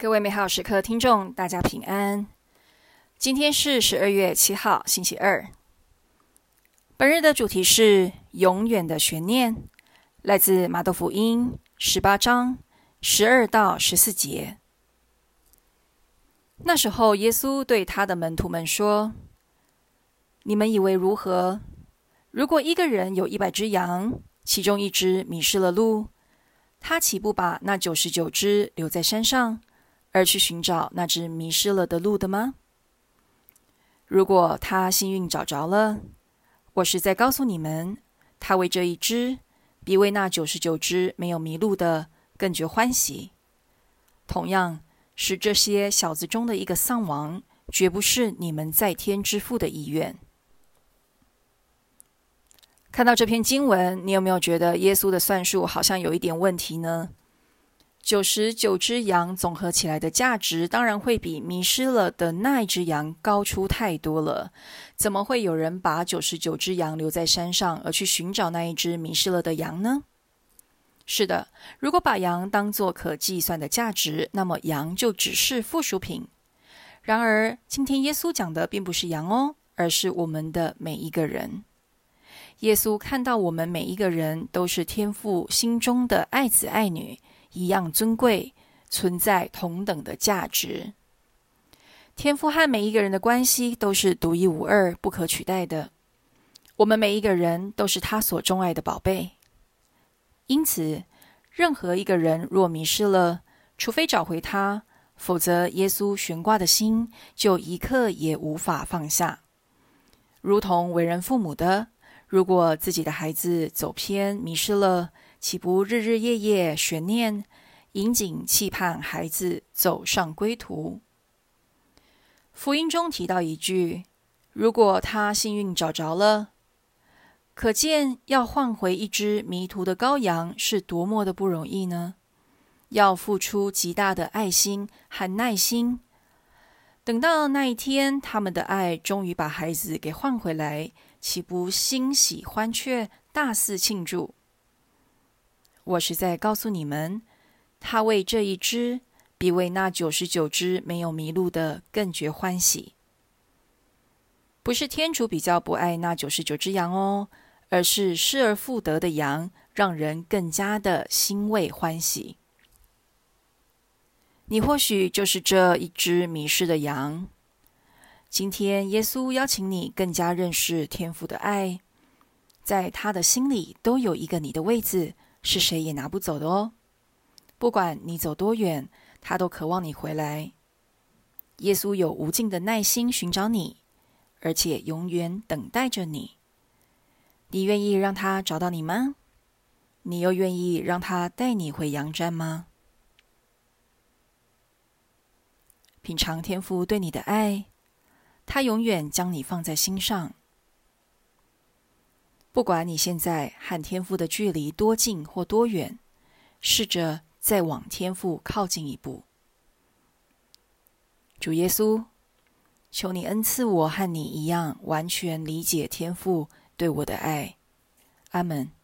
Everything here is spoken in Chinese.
各位美好时刻听众，大家平安。今天是十二月七号，星期二。本日的主题是永远的悬念，来自马窦福音十八章十二到十四节。那时候，耶稣对他的门徒们说：“你们以为如何？如果一个人有一百只羊，其中一只迷失了路，他岂不把那九十九只留在山上？”而去寻找那只迷失了的鹿的吗？如果他幸运找着了，我是在告诉你们，他为这一只比为那九十九只没有迷路的更觉欢喜。同样是这些小子中的一个丧亡，绝不是你们在天之父的意愿。看到这篇经文，你有没有觉得耶稣的算术好像有一点问题呢？九十九只羊总合起来的价值，当然会比迷失了的那一只羊高出太多了。怎么会有人把九十九只羊留在山上，而去寻找那一只迷失了的羊呢？是的，如果把羊当作可计算的价值，那么羊就只是附属品。然而，今天耶稣讲的并不是羊哦，而是我们的每一个人。耶稣看到我们每一个人都是天父心中的爱子爱女。一样尊贵，存在同等的价值。天赋和每一个人的关系都是独一无二、不可取代的。我们每一个人都是他所钟爱的宝贝。因此，任何一个人若迷失了，除非找回他，否则耶稣悬挂的心就一刻也无法放下。如同为人父母的，如果自己的孩子走偏、迷失了，岂不日日夜夜悬念，引颈期盼孩子走上归途？福音中提到一句：“如果他幸运找着了，可见要换回一只迷途的羔羊是多么的不容易呢？要付出极大的爱心和耐心。等到那一天，他们的爱终于把孩子给换回来，岂不欣喜欢雀，大肆庆祝？”我是在告诉你们，他为这一只比为那九十九只没有迷路的更觉欢喜。不是天主比较不爱那九十九只羊哦，而是失而复得的羊让人更加的欣慰欢喜。你或许就是这一只迷失的羊。今天耶稣邀请你更加认识天父的爱，在他的心里都有一个你的位置。是谁也拿不走的哦！不管你走多远，他都渴望你回来。耶稣有无尽的耐心寻找你，而且永远等待着你。你愿意让他找到你吗？你又愿意让他带你回羊站吗？品尝天父对你的爱，他永远将你放在心上。不管你现在和天赋的距离多近或多远，试着再往天赋靠近一步。主耶稣，求你恩赐我和你一样完全理解天赋对我的爱。阿门。